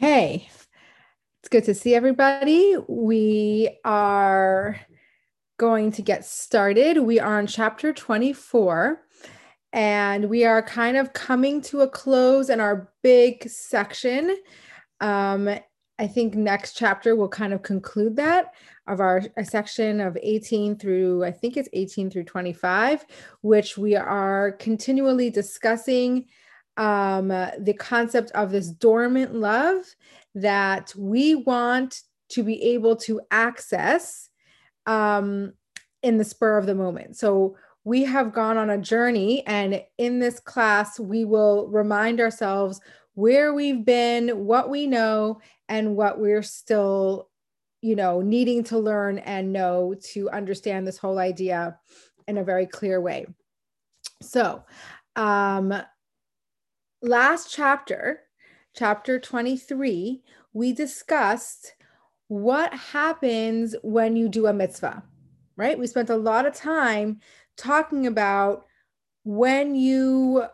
Okay. It's good to see everybody. We are going to get started. We are on chapter 24, and we are kind of coming to a close in our big section. Um, I think next chapter will kind of conclude that of our section of 18 through, I think it's 18 through 25, which we are continually discussing um, the concept of this dormant love that we want to be able to access um, in the spur of the moment. So we have gone on a journey, and in this class, we will remind ourselves where we've been, what we know, and what we're still, you know, needing to learn and know to understand this whole idea in a very clear way. So, um, last chapter, chapter 23, we discussed what happens when you do a mitzvah, right? We spent a lot of time talking about when you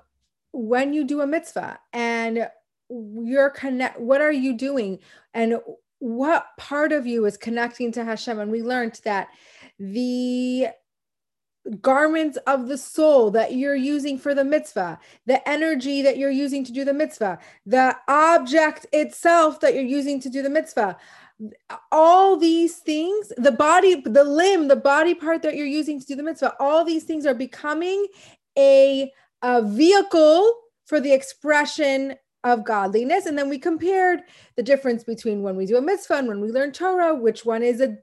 when you do a mitzvah and you're connect what are you doing and what part of you is connecting to Hashem and we learned that the garments of the soul that you're using for the mitzvah, the energy that you're using to do the mitzvah, the object itself that you're using to do the mitzvah. All these things, the body, the limb, the body part that you're using to do the mitzvah, all these things are becoming a, a vehicle for the expression of godliness. And then we compared the difference between when we do a mitzvah and when we learn Torah, which one is a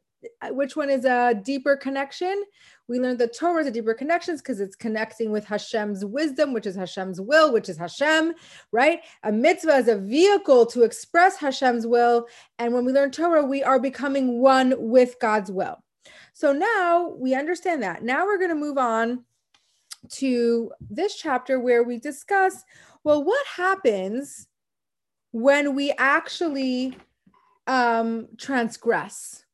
which one is a deeper connection we learned the Torah a deeper connections because it's connecting with Hashem's wisdom, which is Hashem's will, which is Hashem, right? A mitzvah is a vehicle to express Hashem's will. And when we learn Torah, we are becoming one with God's will. So now we understand that. Now we're going to move on to this chapter where we discuss well, what happens when we actually um, transgress?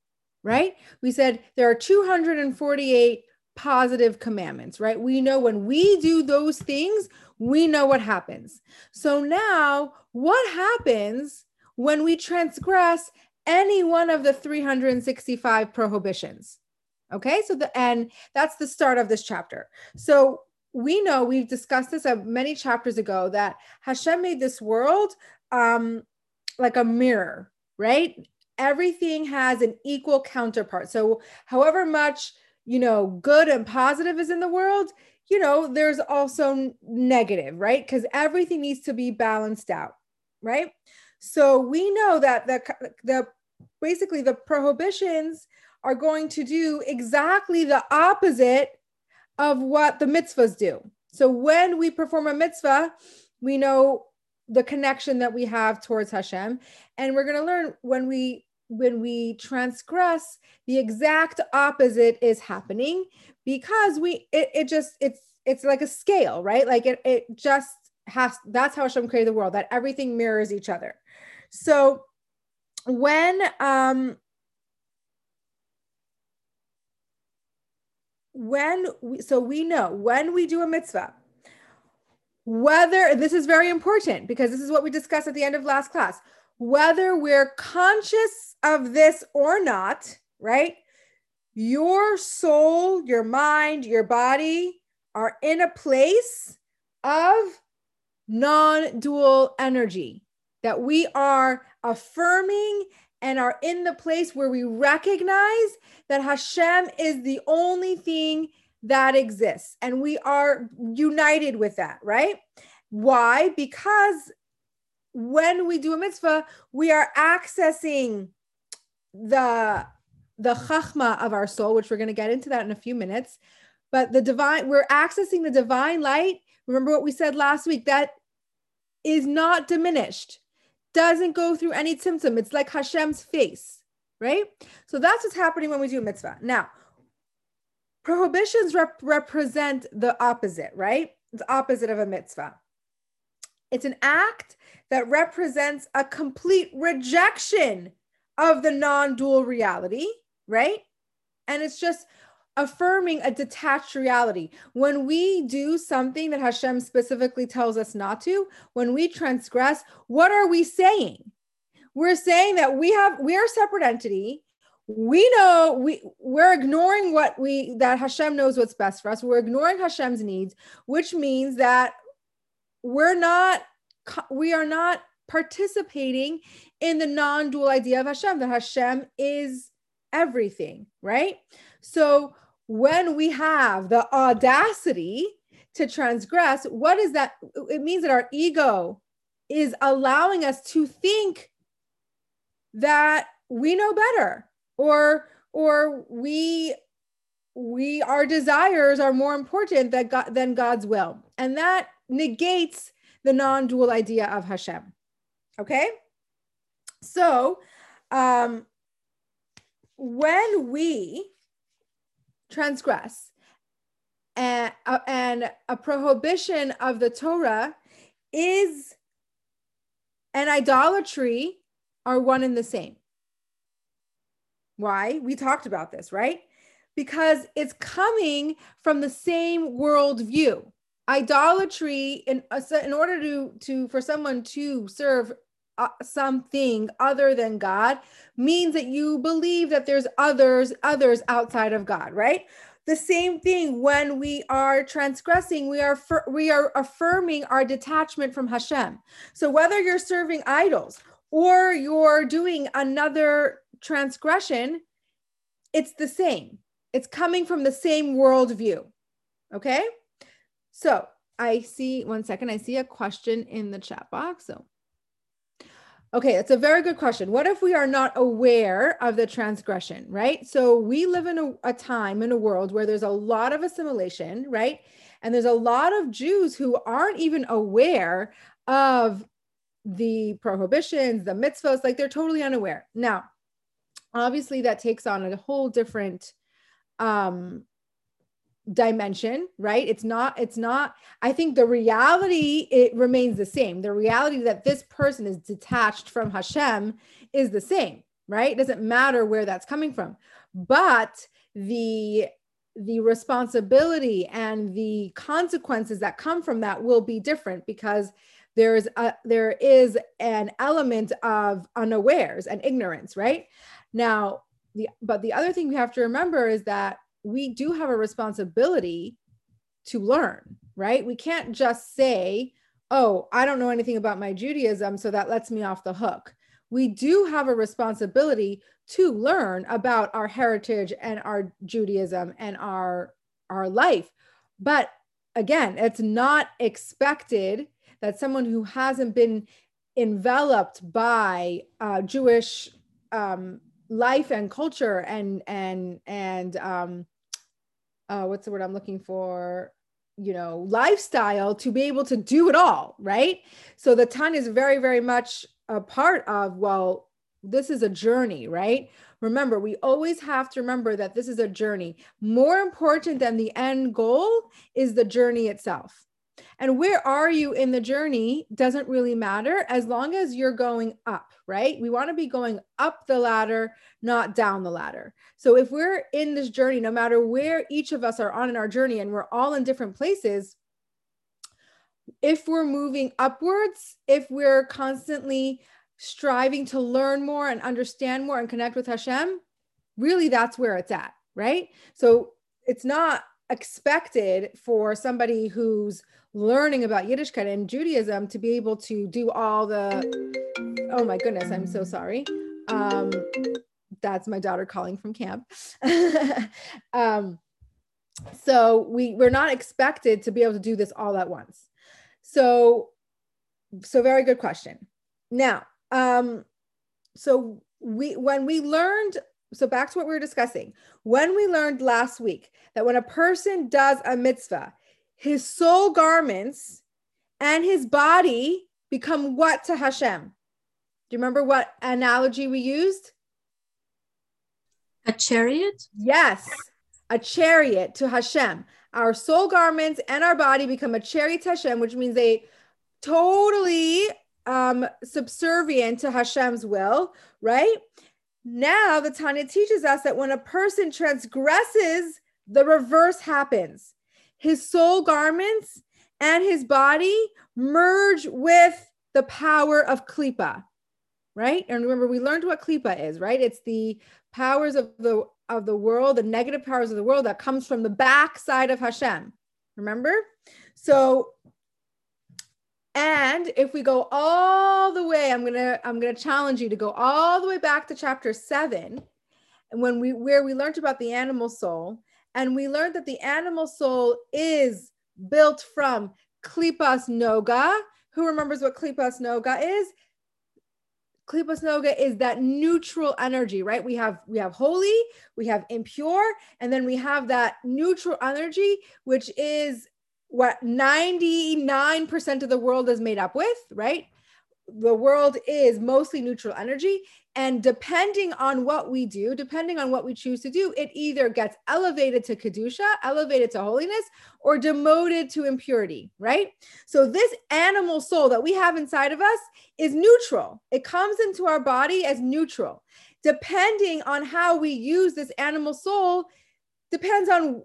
right? We said there are 248 positive commandments, right? We know when we do those things, we know what happens. So now, what happens when we transgress any one of the 365 prohibitions? Okay, so the and that's the start of this chapter. So we know we've discussed this uh, many chapters ago that Hashem made this world um, like a mirror, right? Everything has an equal counterpart. So, however much you know, good and positive is in the world, you know, there's also negative, right? Because everything needs to be balanced out, right? So we know that the, the basically the prohibitions are going to do exactly the opposite of what the mitzvahs do. So when we perform a mitzvah, we know the connection that we have towards Hashem. And we're going to learn when we when we transgress the exact opposite is happening because we it, it just it's it's like a scale right? Like it, it just has that's how Hashem created the world that everything mirrors each other. So when um when we, so we know when we do a mitzvah whether this is very important because this is what we discussed at the end of last class whether we're conscious of this or not, right? Your soul, your mind, your body are in a place of non dual energy, that we are affirming and are in the place where we recognize that Hashem is the only thing that exists. And we are united with that, right? Why? Because when we do a mitzvah, we are accessing the the chachma of our soul, which we're going to get into that in a few minutes. But the divine, we're accessing the divine light. Remember what we said last week that is not diminished, doesn't go through any tzimtzum. It's like Hashem's face, right? So that's what's happening when we do a mitzvah. Now, prohibitions rep- represent the opposite, right? It's opposite of a mitzvah. It's an act that represents a complete rejection of the non dual reality, right? And it's just affirming a detached reality. When we do something that Hashem specifically tells us not to, when we transgress, what are we saying? we're saying that we have we are a separate entity we know we we're ignoring what we that Hashem knows what's best for us. We're ignoring Hashem's needs, which means that we're not we are not participating in the non-dual idea of Hashem that Hashem is everything, right? So when we have the audacity to transgress, what is that? It means that our ego is allowing us to think that we know better or or we we our desires are more important than God, than God's will, and that negates the non-dual idea of Hashem. Okay, so um, when we transgress and, uh, and a prohibition of the Torah is an idolatry are one and the same. Why? We talked about this, right? Because it's coming from the same worldview. Idolatry, in, in order to, to for someone to serve uh, something other than God, means that you believe that there's others, others outside of God, right? The same thing when we are transgressing, we are we are affirming our detachment from Hashem. So whether you're serving idols or you're doing another transgression, it's the same. It's coming from the same worldview. Okay. So I see one second. I see a question in the chat box. So, okay, it's a very good question. What if we are not aware of the transgression, right? So we live in a, a time in a world where there's a lot of assimilation, right? And there's a lot of Jews who aren't even aware of the prohibitions, the mitzvahs, like they're totally unaware. Now, obviously that takes on a whole different um dimension right? It's not it's not i think the reality it remains the same. The reality that this person is detached from hashem is the same right? It doesn't matter where that's coming from. But the the responsibility and the consequences that come from that will be different because there's a there is an element of unawares and ignorance right? Now, the but the other thing we have to remember is that we do have a responsibility to learn, right? We can't just say, "Oh, I don't know anything about my Judaism, so that lets me off the hook." We do have a responsibility to learn about our heritage and our Judaism and our our life. But again, it's not expected that someone who hasn't been enveloped by uh, Jewish um, life and culture and and and um uh what's the word i'm looking for? You know lifestyle to be able to do it all right? So the Tanya is very very much a part of well this is a journey right? Remember we always have to remember that this is a journey. More important than the end goal is the journey itself and where are you in the journey doesn't really matter as long as you're going up, right? We want to be going up the ladder, not down the ladder. So if we're in this journey, no matter where each of us are on in our journey and we're all in different places, if we're moving upwards, if we're constantly striving to learn more and understand more and connect with Hashem, really that's where it's at, right? So it's not expected for somebody who's learning about Yiddishkeit and Judaism to be able to do all the, oh my goodness, I'm so sorry. Um, that's my daughter calling from camp. um, so we we're not expected to be able to do this all at once. So, so very good question. Now, um, so we when we learned so back to what we were discussing when we learned last week that when a person does a mitzvah his soul garments and his body become what to Hashem? Do you remember what analogy we used? A chariot? Yes, a chariot to Hashem. Our soul garments and our body become a chariot to Hashem, which means they totally um, subservient to Hashem's will, right? Now the Tanya teaches us that when a person transgresses, the reverse happens his soul garments and his body merge with the power of klipa, right? And remember, we learned what klipa is, right? It's the powers of the of the world, the negative powers of the world that comes from the backside of Hashem. Remember? So, and if we go all the way, I'm gonna I'm gonna challenge you to go all the way back to chapter seven, and when we where we learned about the animal soul, and we learned that the animal soul is built from klipas noga. Who remembers what klipas noga is? Klipas Noga is that neutral energy, right? We have we have holy, we have impure, and then we have that neutral energy, which is what 99% of the world is made up with, right? The world is mostly neutral energy. And depending on what we do, depending on what we choose to do, it either gets elevated to Kedusha, elevated to holiness, or demoted to impurity, right? So, this animal soul that we have inside of us is neutral. It comes into our body as neutral. Depending on how we use this animal soul, depends on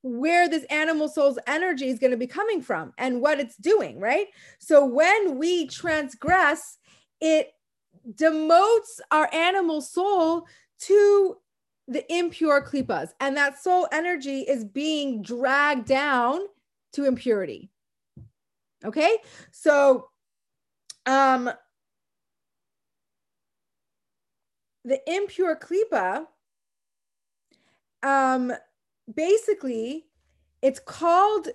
where this animal soul's energy is going to be coming from and what it's doing, right? So, when we transgress, it demotes our animal soul to the impure klipas. And that soul energy is being dragged down to impurity. Okay? So um the impure klipa um basically it's called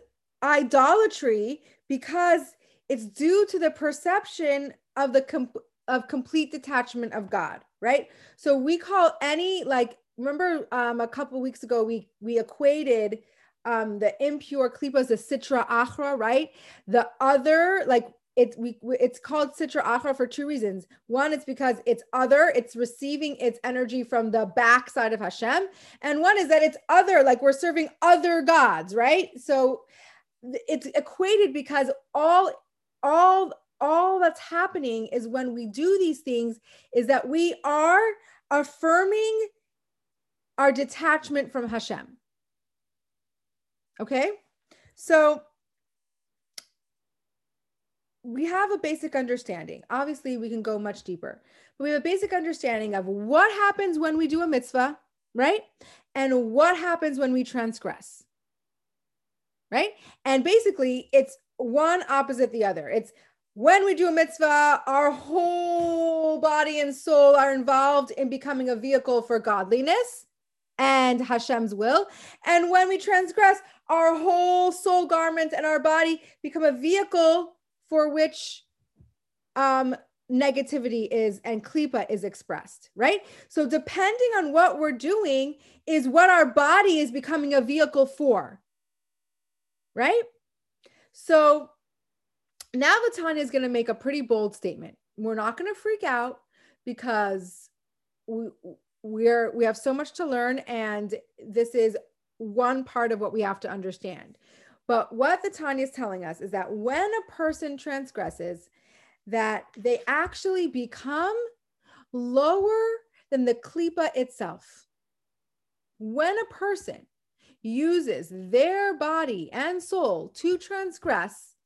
idolatry because it's due to the perception of the com- of complete detachment of God, right? So we call any like remember um a couple weeks ago we we equated um the impure klipas the sitra achra, right? The other like it's we it's called sitra achra for two reasons. One, it's because it's other, it's receiving its energy from the backside of Hashem, and one is that it's other, like we're serving other gods, right? So it's equated because all all all that's happening is when we do these things is that we are affirming our detachment from Hashem. Okay? So we have a basic understanding. Obviously, we can go much deeper, but we have a basic understanding of what happens when we do a mitzvah, right? And what happens when we transgress, right? And basically, it's one opposite the other. It's when we do a mitzvah, our whole body and soul are involved in becoming a vehicle for godliness and Hashem's will. And when we transgress, our whole soul garment and our body become a vehicle for which um, negativity is and klipa is expressed, right? So depending on what we're doing is what our body is becoming a vehicle for, right? So now the Tanya is going to make a pretty bold statement. We're not going to freak out because we we're we have so much to learn and this is one part of what we have to understand. But what the Tanya is telling us is that when a person transgresses, that they actually become lower than the klipa itself. When a person uses their body and soul to transgress,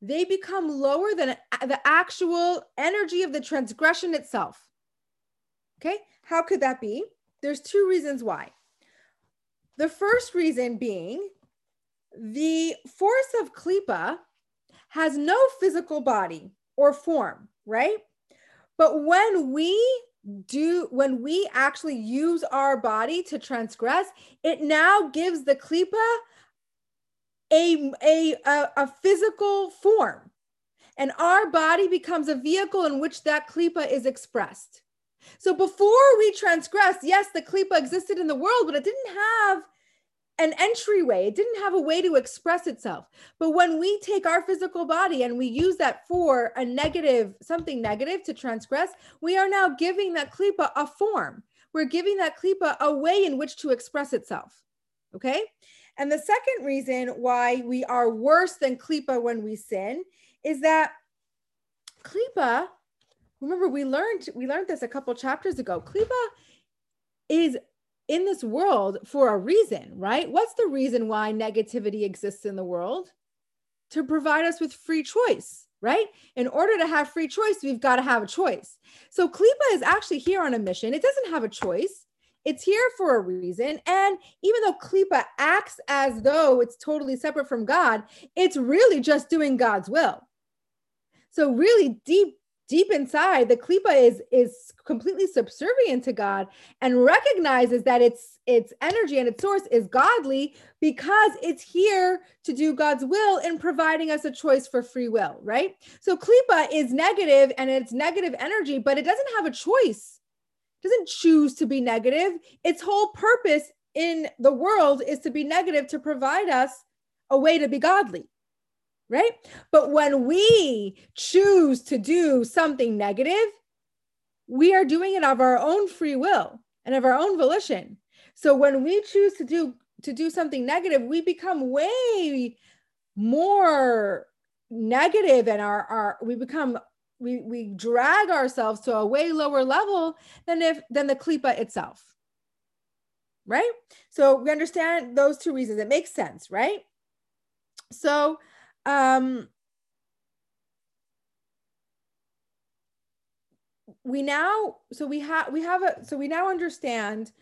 they become lower than the actual energy of the transgression itself. Okay, how could that be? There's two reasons why. The first reason being the force of klipa has no physical body or form, right? But when we do when we actually use our body to transgress, it now gives the klipa a, a, a, physical form. And our body becomes a vehicle in which that klipa is expressed. So before we transgress, yes, the klipa existed in the world, but it didn't have an entryway. It didn't have a way to express itself. But when we take our physical body and we use that for a negative, something negative to transgress, we are now giving that klipa a form. We're giving that klipa a way in which to express itself. Okay. And the second reason why we are worse than klipa when we sin is that klipa, remember we learned we learned this a couple chapters ago. Klipa is in this world for a reason, right? What's the reason why negativity exists in the world? To provide us with free choice. right? In order to have free choice, we've got to have a choice. So Klippa is actually here on a mission. It doesn't have a choice. It's here for a reason. And even though Klippa acts as though it's totally separate from God, it's really just doing God's will. So really deep deep inside the klipa is is completely subservient to god and recognizes that its its energy and its source is godly because it's here to do god's will in providing us a choice for free will right so klipa is negative and it's negative energy but it doesn't have a choice doesn't choose to be negative its whole purpose in the world is to be negative to provide us a way to be godly right? But when we choose to do something negative, we are doing it of our own free will and of our own volition. So when we choose to do to do something negative, we become way more negative and our, our we become we we drag ourselves to a way lower level than if than the klipa itself. Right? So we understand those two reasons. It makes sense, right? So um, we now so we have we have a so we now understand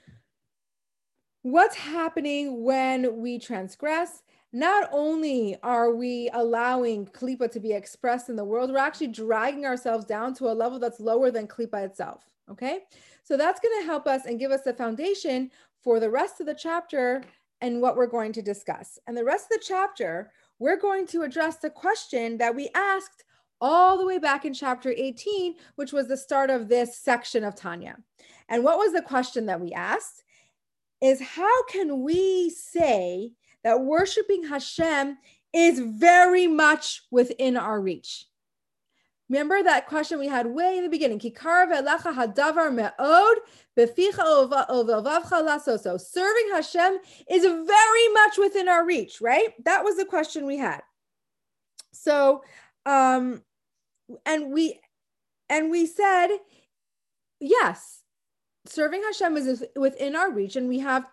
what's happening when we transgress not only are we allowing klipa to be expressed in the world we're actually dragging ourselves down to a level that's lower than klipa itself okay so that's going to help us and give us a foundation for the rest of the chapter and what we're going to discuss and the rest of the chapter we're going to address the question that we asked all the way back in chapter 18, which was the start of this section of Tanya. And what was the question that we asked? Is how can we say that worshiping Hashem is very much within our reach? Remember that question we had way in the beginning. Ki karov eilecha hadavar me'od beficha Serving Hashem is very much within our reach, right? That was the question we had. So, um, and we, and we said, yes, serving Hashem is within our reach, and we have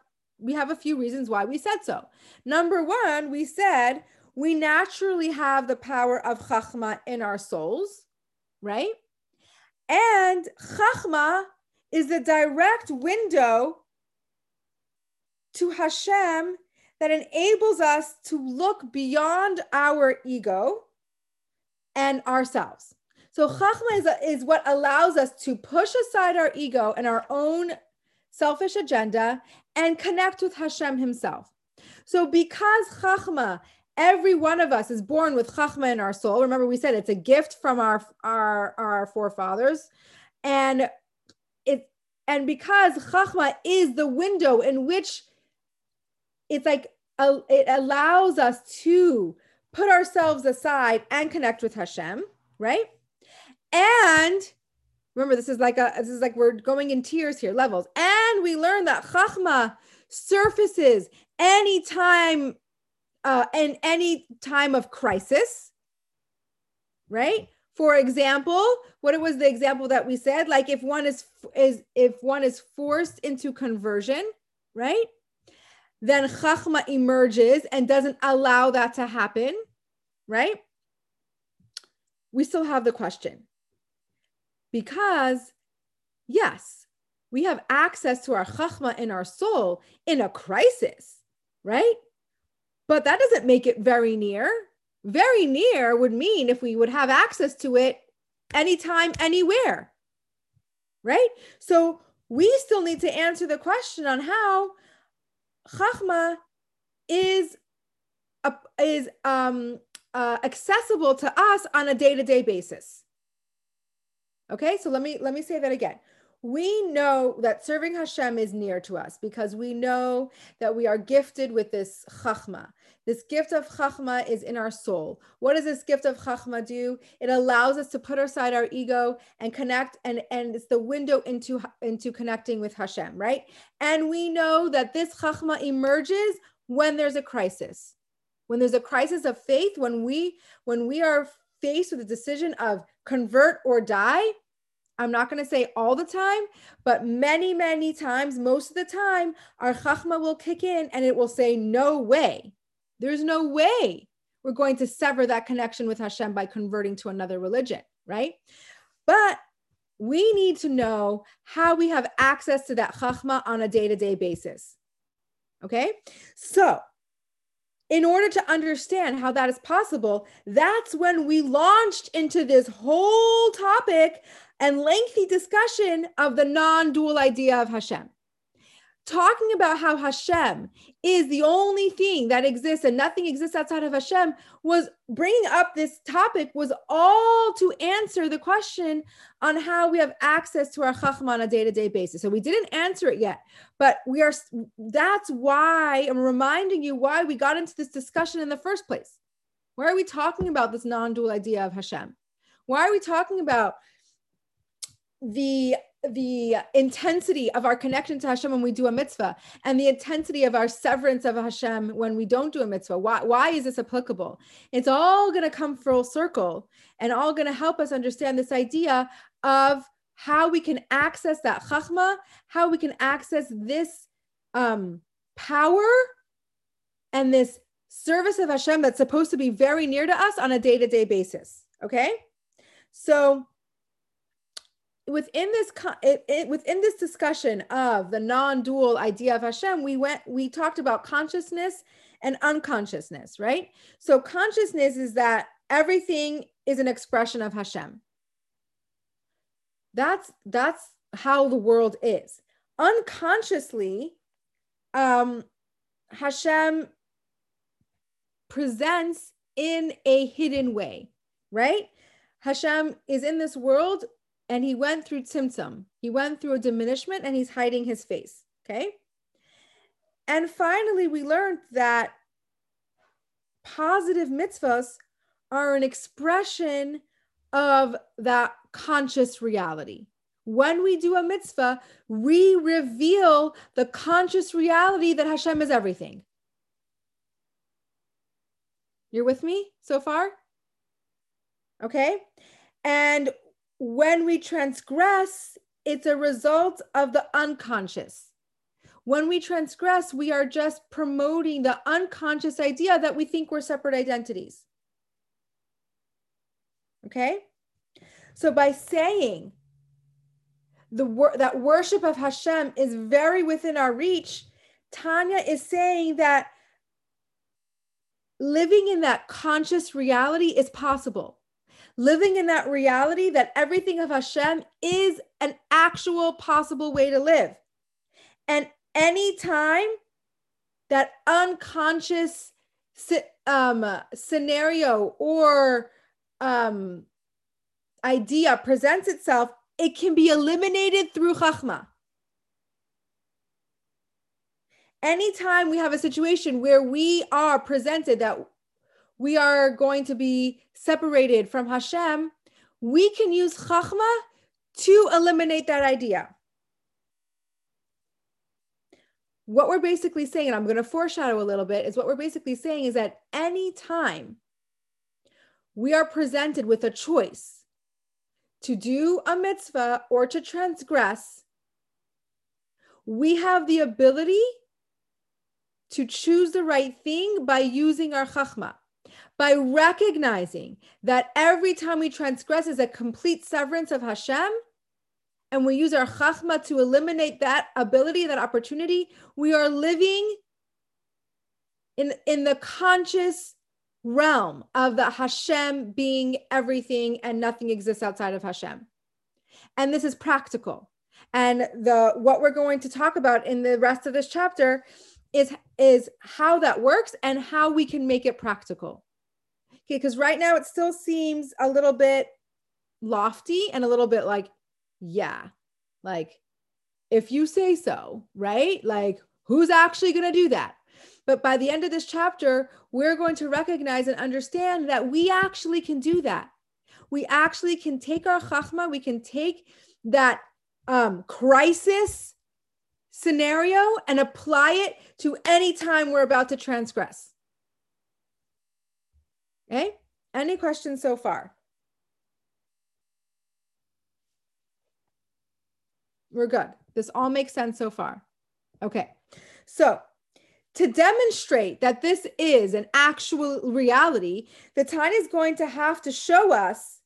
we have a few reasons why we said so. Number one, we said we naturally have the power of chachma in our souls, right? And chachma is the direct window to Hashem that enables us to look beyond our ego and ourselves. So chachma is, is what allows us to push aside our ego and our own selfish agenda and connect with Hashem himself. So because chachma every one of us is born with chachma in our soul remember we said it's a gift from our our our forefathers and it and because chachma is the window in which it's like a, it allows us to put ourselves aside and connect with Hashem, right? And remember, this is like a this is like we're going in tiers here, levels. And we learn that chachma surfaces anytime uh, in any time of crisis, right? For example, what it was the example that we said, like if one is is if one is forced into conversion, right? Then chachma emerges and doesn't allow that to happen, right? We still have the question. Because yes, we have access to our chachma in our soul in a crisis, right? but that doesn't make it very near. Very near would mean if we would have access to it anytime, anywhere. Right? So we still need to answer the question on how Chachma is, is um, uh, accessible to us on a day-to-day basis. Okay, so let me let me say that again we know that serving Hashem is near to us because we know that we are gifted with this chachma. This gift of chachma is in our soul. What does this gift of chachma do? It allows us to put aside our ego and connect, and, and it's the window into, into connecting with Hashem, right? And we know that this chachma emerges when there's a crisis. When there's a crisis of faith, when we when we are faced with a decision of convert or die, I'm not going to say all the time, but many, many times, most of the time, our chachma will kick in and it will say, No way. There's no way we're going to sever that connection with Hashem by converting to another religion, right? But we need to know how we have access to that chachma on a day to day basis. Okay. So, in order to understand how that is possible, that's when we launched into this whole topic and lengthy discussion of the non dual idea of Hashem talking about how Hashem is the only thing that exists and nothing exists outside of Hashem was bringing up this topic was all to answer the question on how we have access to our chachma on a day-to-day basis. So we didn't answer it yet, but we are that's why I'm reminding you why we got into this discussion in the first place. Why are we talking about this non-dual idea of Hashem? Why are we talking about the the intensity of our connection to Hashem when we do a mitzvah and the intensity of our severance of Hashem when we don't do a mitzvah. Why, why is this applicable? It's all going to come full circle and all going to help us understand this idea of how we can access that chachma, how we can access this um, power and this service of Hashem that's supposed to be very near to us on a day to day basis. Okay. So, within this it, it, within this discussion of the non-dual idea of Hashem, we went we talked about consciousness and unconsciousness, right? So consciousness is that everything is an expression of Hashem. That's that's how the world is. Unconsciously, um, Hashem presents in a hidden way, right? Hashem is in this world and he went through tzimtzum. He went through a diminishment and he's hiding his face. Okay. And finally, we learned that positive mitzvahs are an expression of that conscious reality. When we do a mitzvah, we reveal the conscious reality that Hashem is everything. You're with me so far? Okay. And when we transgress, it's a result of the unconscious. When we transgress, we are just promoting the unconscious idea that we think we're separate identities. Okay? So by saying the wor- that worship of Hashem is very within our reach, Tanya is saying that living in that conscious reality is possible living in that reality that everything of Hashem is an actual possible way to live. And anytime that unconscious um, scenario or um, idea presents itself, it can be eliminated through chachma. Anytime we have a situation where we are presented that we are going to be separated from Hashem, we can use Chachma to eliminate that idea. What we're basically saying, and I'm going to foreshadow a little bit, is what we're basically saying is that anytime we are presented with a choice to do a mitzvah or to transgress, we have the ability to choose the right thing by using our chachma by recognizing that every time we transgress is a complete severance of Hashem, and we use our chachma to eliminate that ability, that opportunity, we are living in, in the conscious realm of the Hashem being everything and nothing exists outside of Hashem. And this is practical. And the what we're going to talk about in the rest of this chapter is, is how that works and how we can make it practical. Okay, because right now it still seems a little bit lofty and a little bit like, yeah, like if you say so, right? Like, who's actually going to do that? But by the end of this chapter, we're going to recognize and understand that we actually can do that. We actually can take our chachma, we can take that um, crisis scenario and apply it to any time we're about to transgress. Okay, any questions so far? We're good. This all makes sense so far. Okay, so to demonstrate that this is an actual reality, the Tanya is going to have to show us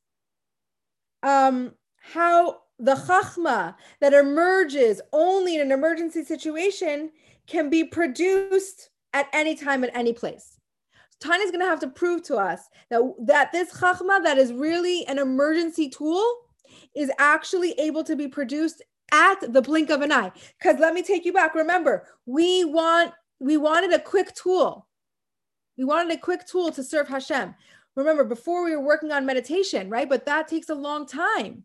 um, how the chachma that emerges only in an emergency situation can be produced at any time at any place. Tanya is going to have to prove to us that, that this chachma that is really an emergency tool is actually able to be produced at the blink of an eye. Because let me take you back. Remember, we want we wanted a quick tool. We wanted a quick tool to serve Hashem. Remember, before we were working on meditation, right? But that takes a long time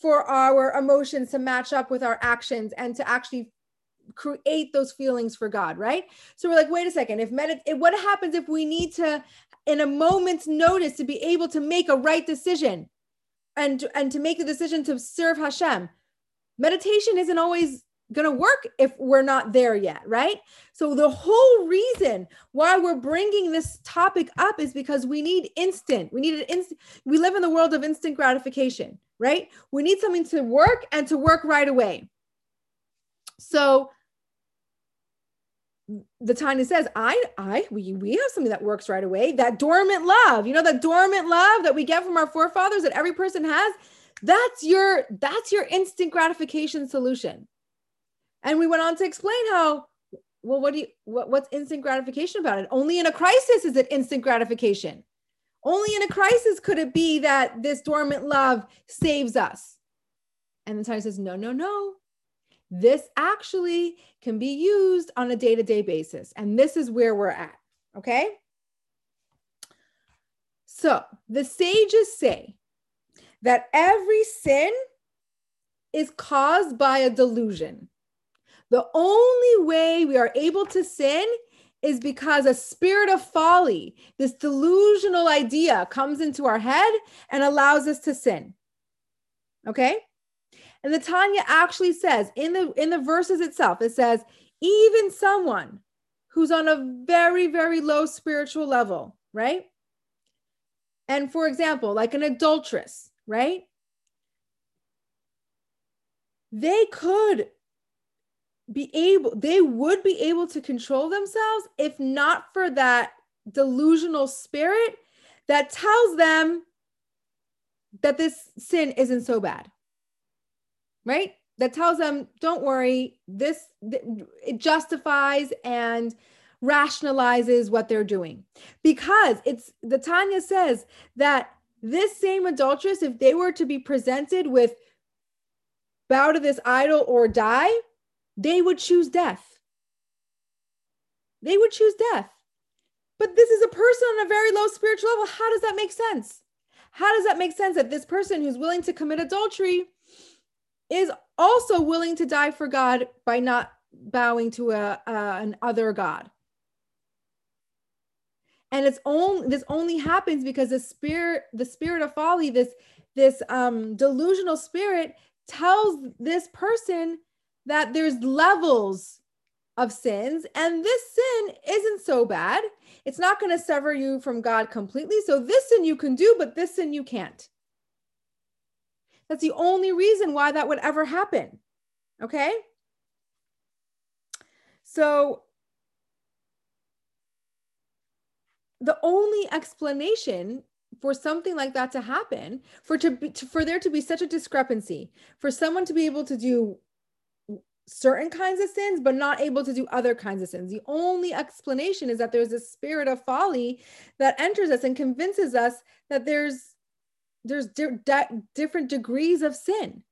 for our emotions to match up with our actions and to actually create those feelings for God, right? So we're like, wait a second. If medit, what happens if we need to, in a moment's notice, to be able to make a right decision, and and to make the decision to serve Hashem? Meditation isn't always going to work if we're not there yet, right? So the whole reason why we're bringing this topic up is because we need instant. We need an instant. We live in the world of instant gratification, right? We need something to work and to work right away. So the Tanya says, I, I, we, we have something that works right away. That dormant love, you know, that dormant love that we get from our forefathers that every person has. That's your, that's your instant gratification solution. And we went on to explain how, well, what do you, what, what's instant gratification about it? Only in a crisis is it instant gratification. Only in a crisis could it be that this dormant love saves us. And the Tanya says, no, no, no. This actually can be used on a day to day basis. And this is where we're at. Okay. So the sages say that every sin is caused by a delusion. The only way we are able to sin is because a spirit of folly, this delusional idea, comes into our head and allows us to sin. Okay? And the Tanya actually says in the in the verses itself, it says, even someone who's on a very, very low spiritual level, right? And for example, like an adulteress, right? They could be able they would be able to control themselves if not for that delusional spirit that tells them that this sin isn't so bad right that tells them don't worry this it justifies and rationalizes what they're doing because it's the tanya says that this same adulteress if they were to be presented with bow to this idol or die they would choose death. They would choose death. But this is a person on a very low spiritual level. How does that make sense? How does that make sense that this person who's willing to commit adultery is also willing to die for God by not bowing to a, an other God? And it's only this only happens because the spirit, the spirit of folly, this this um, delusional spirit tells this person that there's levels of sins and this sin isn't so bad. It's not going to sever you from God completely. So this sin you can do, but this sin you can't. That's the only reason why that would ever happen. Okay? So the only explanation for something like that to happen, for to, be, to for there to be such a discrepancy, for someone to be able to do certain kinds of sins, but not able to do other kinds of sins. The only explanation is that there's a spirit of folly that enters us and convinces us that there's there's di- di- different degrees of sin,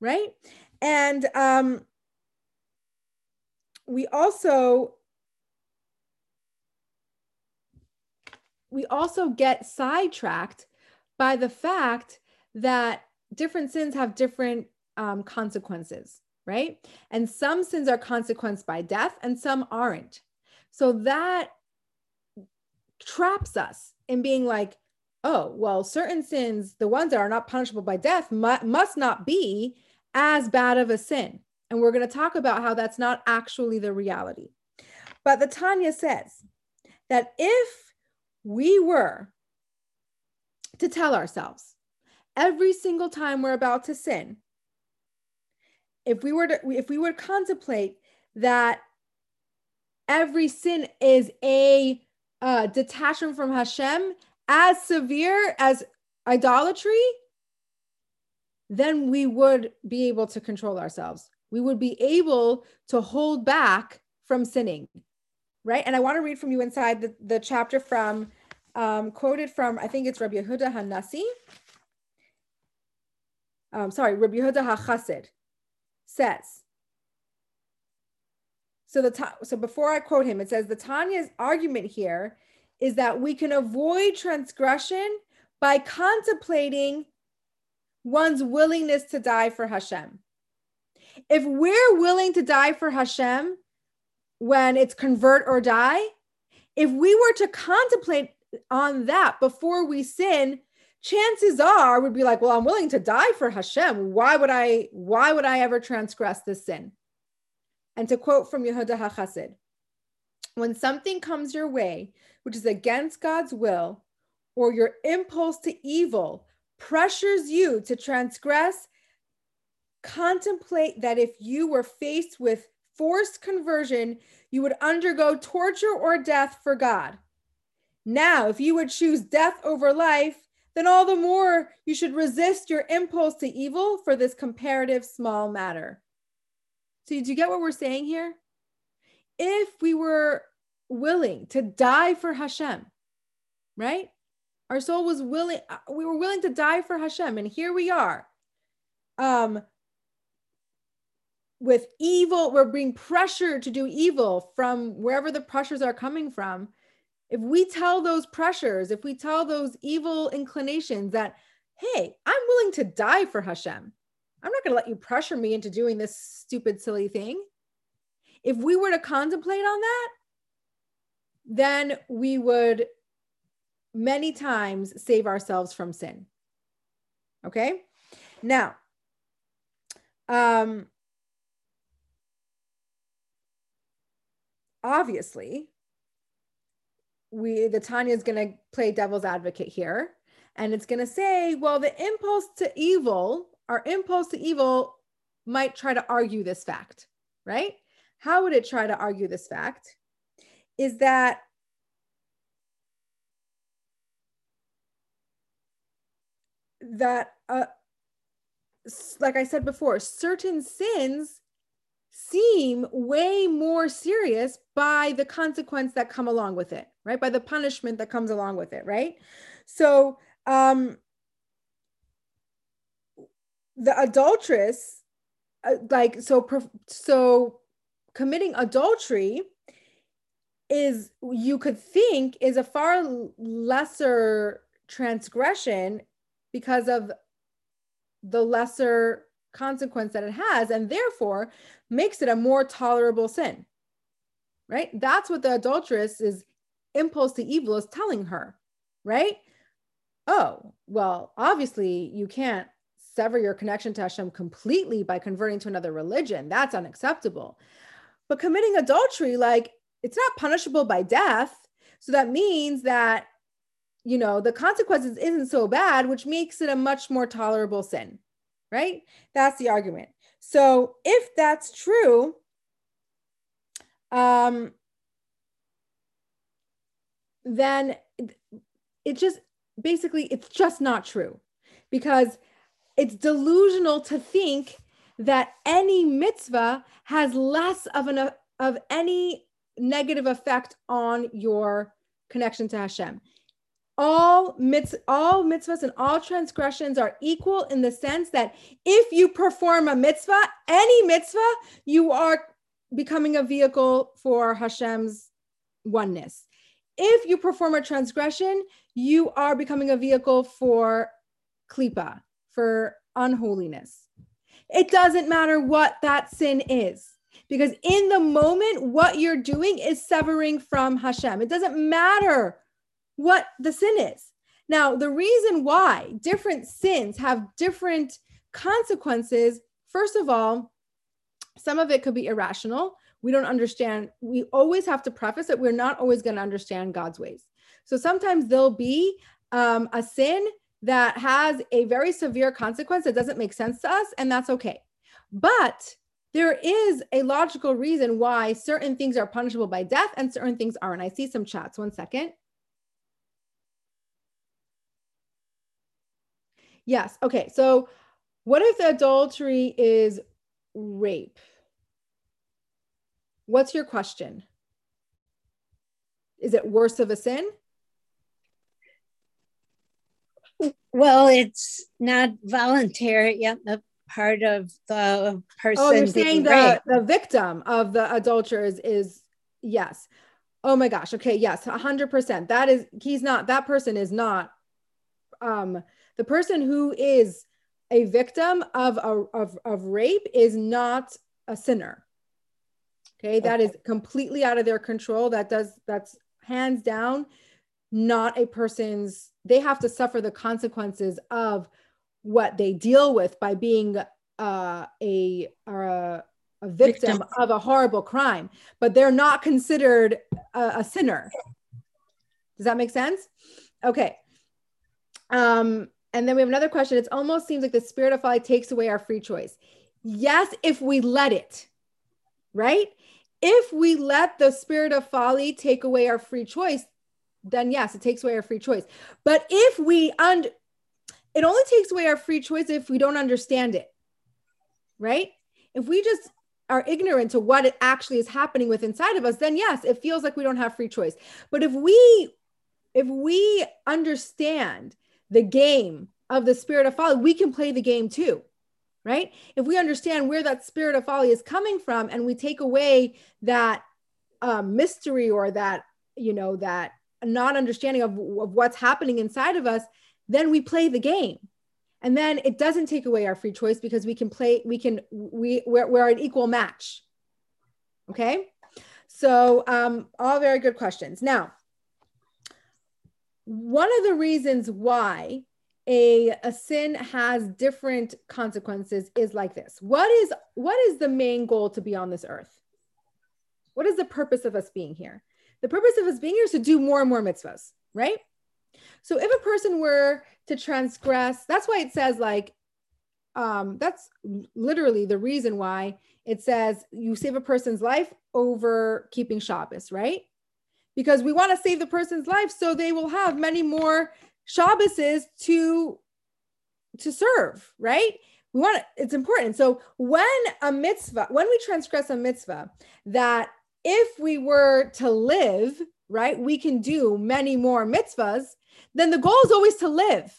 right? And um, we also we also get sidetracked by the fact that different sins have different um, consequences right? And some sins are consequenced by death and some aren't. So that traps us in being like, oh, well, certain sins, the ones that are not punishable by death, mu- must not be as bad of a sin. And we're going to talk about how that's not actually the reality. But the Tanya says that if we were to tell ourselves every single time we're about to sin, if we were to if we would contemplate that every sin is a uh, detachment from Hashem as severe as idolatry, then we would be able to control ourselves. We would be able to hold back from sinning, right? And I want to read from you inside the, the chapter from, um, quoted from, I think it's Rabbi Yehuda Hanasi. Um, sorry, Rabbi Yehuda HaChassid says, so the so before I quote him, it says the Tanya's argument here is that we can avoid transgression by contemplating one's willingness to die for Hashem. If we're willing to die for Hashem when it's convert or die, if we were to contemplate on that before we sin, chances are we'd be like, well, I'm willing to die for Hashem. Why would I, why would I ever transgress this sin? And to quote from Yehuda HaChassid, when something comes your way, which is against God's will, or your impulse to evil pressures you to transgress, contemplate that if you were faced with forced conversion, you would undergo torture or death for God. Now, if you would choose death over life, then all the more you should resist your impulse to evil for this comparative small matter. So, do you get what we're saying here? If we were willing to die for Hashem, right? Our soul was willing, uh, we were willing to die for Hashem, and here we are. Um, with evil, we're being pressured to do evil from wherever the pressures are coming from. If we tell those pressures, if we tell those evil inclinations that, hey, I'm willing to die for Hashem, I'm not going to let you pressure me into doing this stupid, silly thing. If we were to contemplate on that, then we would many times save ourselves from sin. Okay. Now, um, obviously, we the Tanya is going to play devil's advocate here, and it's going to say, well, the impulse to evil our impulse to evil might try to argue this fact, right? How would it try to argue this fact? Is that that uh, like I said before, certain sins seem way more serious by the consequence that come along with it, right? By the punishment that comes along with it, right? So um the adulteress uh, like so so committing adultery is you could think is a far lesser transgression because of the lesser consequence that it has and therefore makes it a more tolerable sin right that's what the adulteress is impulse to evil is telling her right oh well obviously you can't sever your connection to Hashem completely by converting to another religion. That's unacceptable. But committing adultery, like it's not punishable by death. So that means that, you know, the consequences isn't so bad, which makes it a much more tolerable sin, right? That's the argument. So if that's true, um, then it just basically it's just not true because it's delusional to think that any mitzvah has less of an of any negative effect on your connection to Hashem. All mitz, all mitzvahs and all transgressions are equal in the sense that if you perform a mitzvah, any mitzvah, you are becoming a vehicle for Hashem's oneness. If you perform a transgression, you are becoming a vehicle for klipa, for unholiness. It doesn't matter what that sin is, because in the moment, what you're doing is severing from Hashem. It doesn't matter what the sin is. Now, the reason why different sins have different consequences, first of all, some of it could be irrational. We don't understand. We always have to preface that we're not always going to understand God's ways. So sometimes there'll be um, a sin that has a very severe consequence that doesn't make sense to us, and that's okay. But there is a logical reason why certain things are punishable by death and certain things aren't. I see some chats. One second. Yes. Okay. So, what if adultery is rape? What's your question? Is it worse of a sin? Well, it's not voluntary. Yet the part of the person. Oh, you're saying the, the victim of the adulterers is yes. Oh my gosh. Okay. Yes. hundred percent. That is, he's not, that person is not, um, the person who is a victim of, a, of, of rape is not a sinner. Okay. That is completely out of their control. That does, that's hands down not a person's, they have to suffer the consequences of what they deal with by being uh, a, a, a victim, victim, of a horrible crime, but they're not considered a, a sinner. Does that make sense? Okay. Um, and then we have another question. It almost seems like the spirit of folly takes away our free choice. Yes, if we let it, right? If we let the spirit of folly take away our free choice, then yes, it takes away our free choice. But if we und it only takes away our free choice if we don't understand it. Right? If we just are ignorant to what it actually is happening with inside of us, then yes, it feels like we don't have free choice. But if we if we understand the game of the spirit of folly, we can play the game too. Right? If we understand where that spirit of folly is coming from and we take away that um, mystery or that, you know, that not understanding of, of what's happening inside of us, then we play the game. And then it doesn't take away our free choice because we can play, we can, we, we're, we're an equal match. Okay. So, um, all very good questions. Now, one of the reasons why a, a sin has different consequences is like this. What is what is the main goal to be on this earth? What is the purpose of us being here? The purpose of us being here is to do more and more mitzvahs, right? So if a person were to transgress, that's why it says like, um, that's literally the reason why it says you save a person's life over keeping Shabbos, right? Because we want to save the person's life so they will have many more Shabbases to to serve, right? We want to, it's important. So when a mitzvah, when we transgress a mitzvah that if we were to live, right, we can do many more mitzvahs, then the goal is always to live,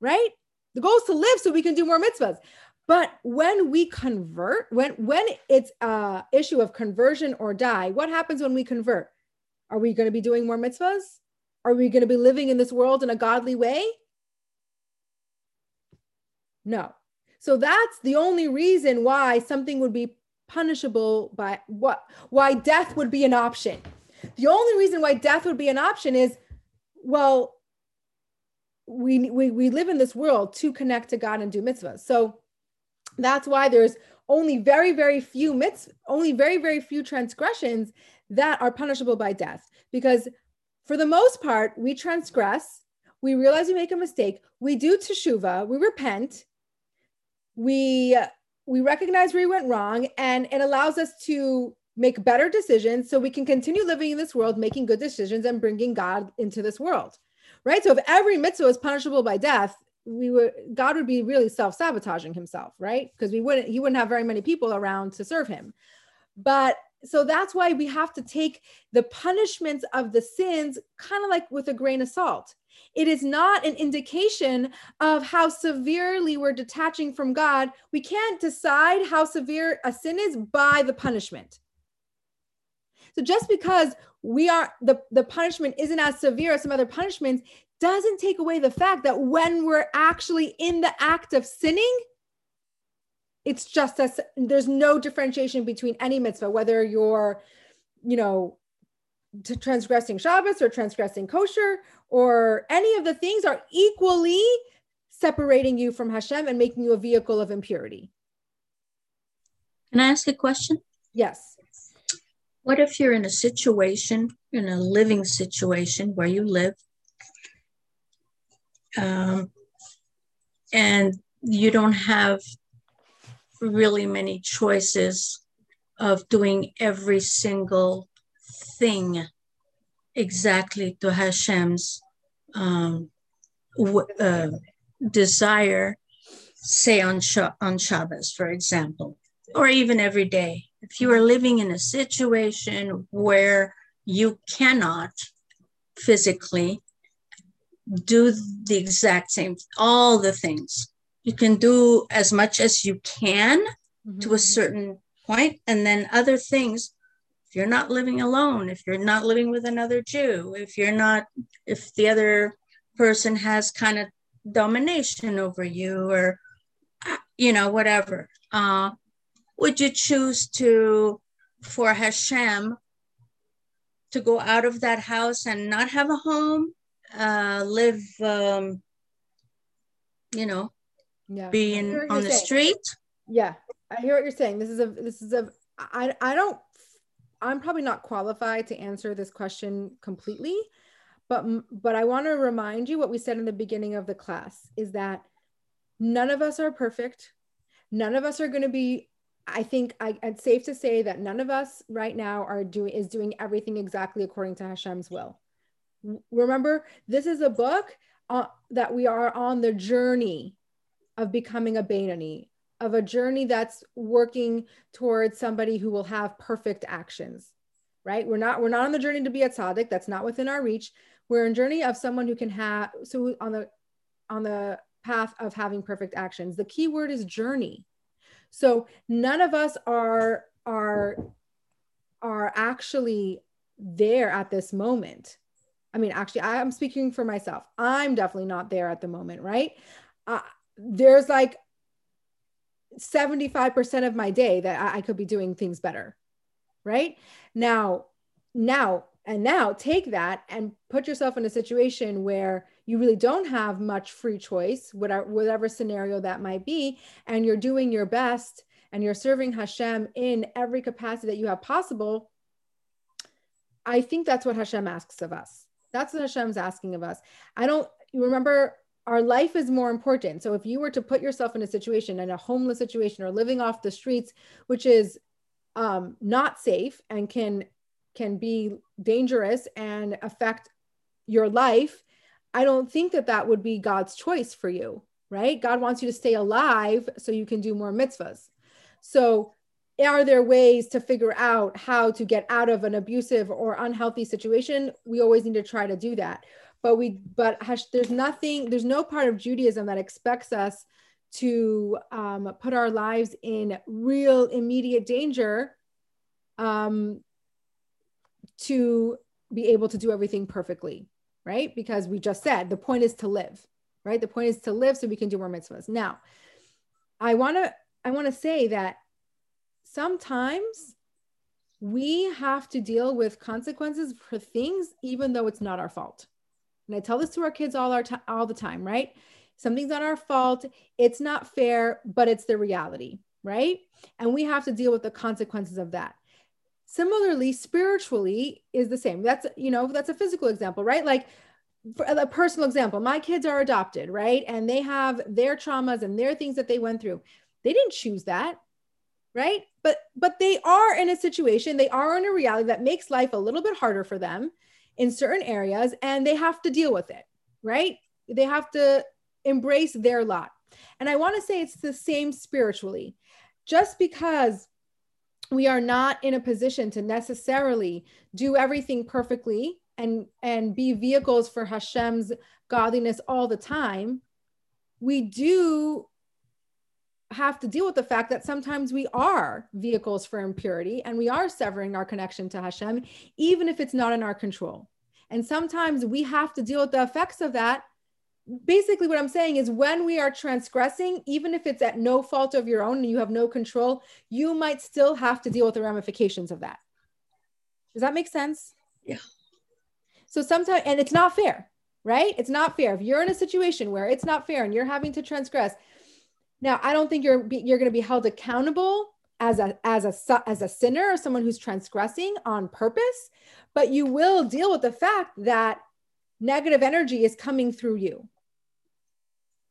right? The goal is to live so we can do more mitzvahs. But when we convert, when when it's a issue of conversion or die, what happens when we convert? Are we going to be doing more mitzvahs? Are we going to be living in this world in a godly way? No. So that's the only reason why something would be punishable by what why death would be an option the only reason why death would be an option is well we we, we live in this world to connect to god and do mitzvahs. So that's why there's only very very few mitzvahs only very very few transgressions that are punishable by death. Because for the most part we transgress we realize we make a mistake we do teshuva we repent we we recognize where we went wrong and it allows us to make better decisions so we can continue living in this world making good decisions and bringing god into this world right so if every mitzvah is punishable by death we would god would be really self-sabotaging himself right because we wouldn't he wouldn't have very many people around to serve him but so that's why we have to take the punishments of the sins kind of like with a grain of salt it is not an indication of how severely we're detaching from God. We can't decide how severe a sin is by the punishment. So just because we are the, the punishment isn't as severe as some other punishments doesn't take away the fact that when we're actually in the act of sinning, it's just as there's no differentiation between any mitzvah, whether you're, you know, transgressing Shabbos or transgressing kosher or any of the things are equally separating you from Hashem and making you a vehicle of impurity. Can I ask a question? Yes. What if you're in a situation, in a living situation where you live, um, and you don't have really many choices of doing every single thing exactly to Hashem's um, uh, desire, say on, Sh- on Shabbos, for example, or even every day. If you are living in a situation where you cannot physically do the exact same, all the things, you can do as much as you can mm-hmm. to a certain point, and then other things if you're not living alone, if you're not living with another Jew, if you're not, if the other person has kind of domination over you or, you know, whatever, uh, would you choose to, for Hashem, to go out of that house and not have a home, uh, live, um, you know, yeah. be in, on the saying. street? Yeah, I hear what you're saying. This is a, this is a, I, I don't I'm probably not qualified to answer this question completely, but but I want to remind you what we said in the beginning of the class is that none of us are perfect. None of us are going to be I think I, it's safe to say that none of us right now are doing is doing everything exactly according to Hashem's will. Remember, this is a book uh, that we are on the journey of becoming a Beinoni, of a journey that's working towards somebody who will have perfect actions right? We're not we're not on the journey to be a tzaddik. That's not within our reach. We're in journey of someone who can have so on the on the path of having perfect actions. The key word is journey so none of us are are are actually there at this moment. I mean actually i'm speaking for myself. I'm definitely not there at the moment right? Uh, there's like 75% of my day that I, I could be doing things better. Right? Now, now, and now take that and put yourself in a situation where you really don't have much free choice, whatever, whatever scenario that might be, and you're doing your best and you're serving Hashem in every capacity that you have possible. I think that's what Hashem asks of us. That's what Hashem's asking of us. I don't you remember our life is more important. So if you were to put yourself in a situation, in a homeless situation or living off the streets, which is um, not safe and can can be dangerous and affect your life, I don't think that that would be God's choice for you, right? God wants you to stay alive so you can do more mitzvahs. So are there ways to figure out how to get out of an abusive or unhealthy situation? We always need to try to do that but we but there's nothing there's no part of judaism that expects us to um, put our lives in real immediate danger um, to be able to do everything perfectly right because we just said the point is to live right the point is to live so we can do more mitzvahs now i want to i want to say that sometimes we have to deal with consequences for things even though it's not our fault and I tell this to our kids all our time, all the time, right? Something's not our fault. It's not fair, but it's the reality, right? And we have to deal with the consequences of that. Similarly, spiritually is the same. That's, you know, that's a physical example, right? Like a personal example, my kids are adopted, right? And they have their traumas and their things that they went through. They didn't choose that right but but they are in a situation they are in a reality that makes life a little bit harder for them in certain areas and they have to deal with it, right? They have to embrace their lot. And I want to say it's the same spiritually. Just because we are not in a position to necessarily do everything perfectly and and be vehicles for Hashem's godliness all the time, we do have to deal with the fact that sometimes we are vehicles for impurity and we are severing our connection to Hashem, even if it's not in our control. And sometimes we have to deal with the effects of that. Basically, what I'm saying is when we are transgressing, even if it's at no fault of your own and you have no control, you might still have to deal with the ramifications of that. Does that make sense? Yeah. So sometimes, and it's not fair, right? It's not fair. If you're in a situation where it's not fair and you're having to transgress, now, I don't think you're you're going to be held accountable as a as a as a sinner or someone who's transgressing on purpose, but you will deal with the fact that negative energy is coming through you,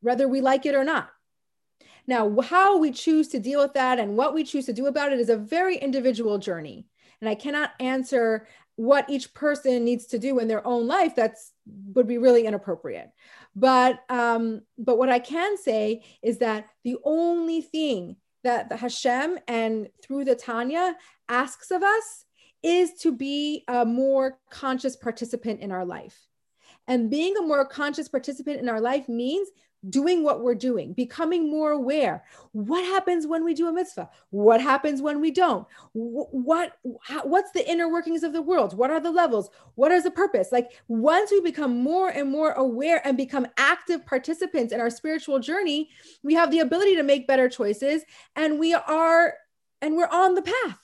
whether we like it or not. Now, how we choose to deal with that and what we choose to do about it is a very individual journey. And I cannot answer what each person needs to do in their own life. That's would be really inappropriate. But um, but what I can say is that the only thing that the Hashem and through the Tanya asks of us is to be a more conscious participant in our life. And being a more conscious participant in our life means doing what we're doing, becoming more aware. What happens when we do a mitzvah? What happens when we don't? What how, what's the inner workings of the world? What are the levels? What is the purpose? Like once we become more and more aware and become active participants in our spiritual journey, we have the ability to make better choices and we are and we're on the path.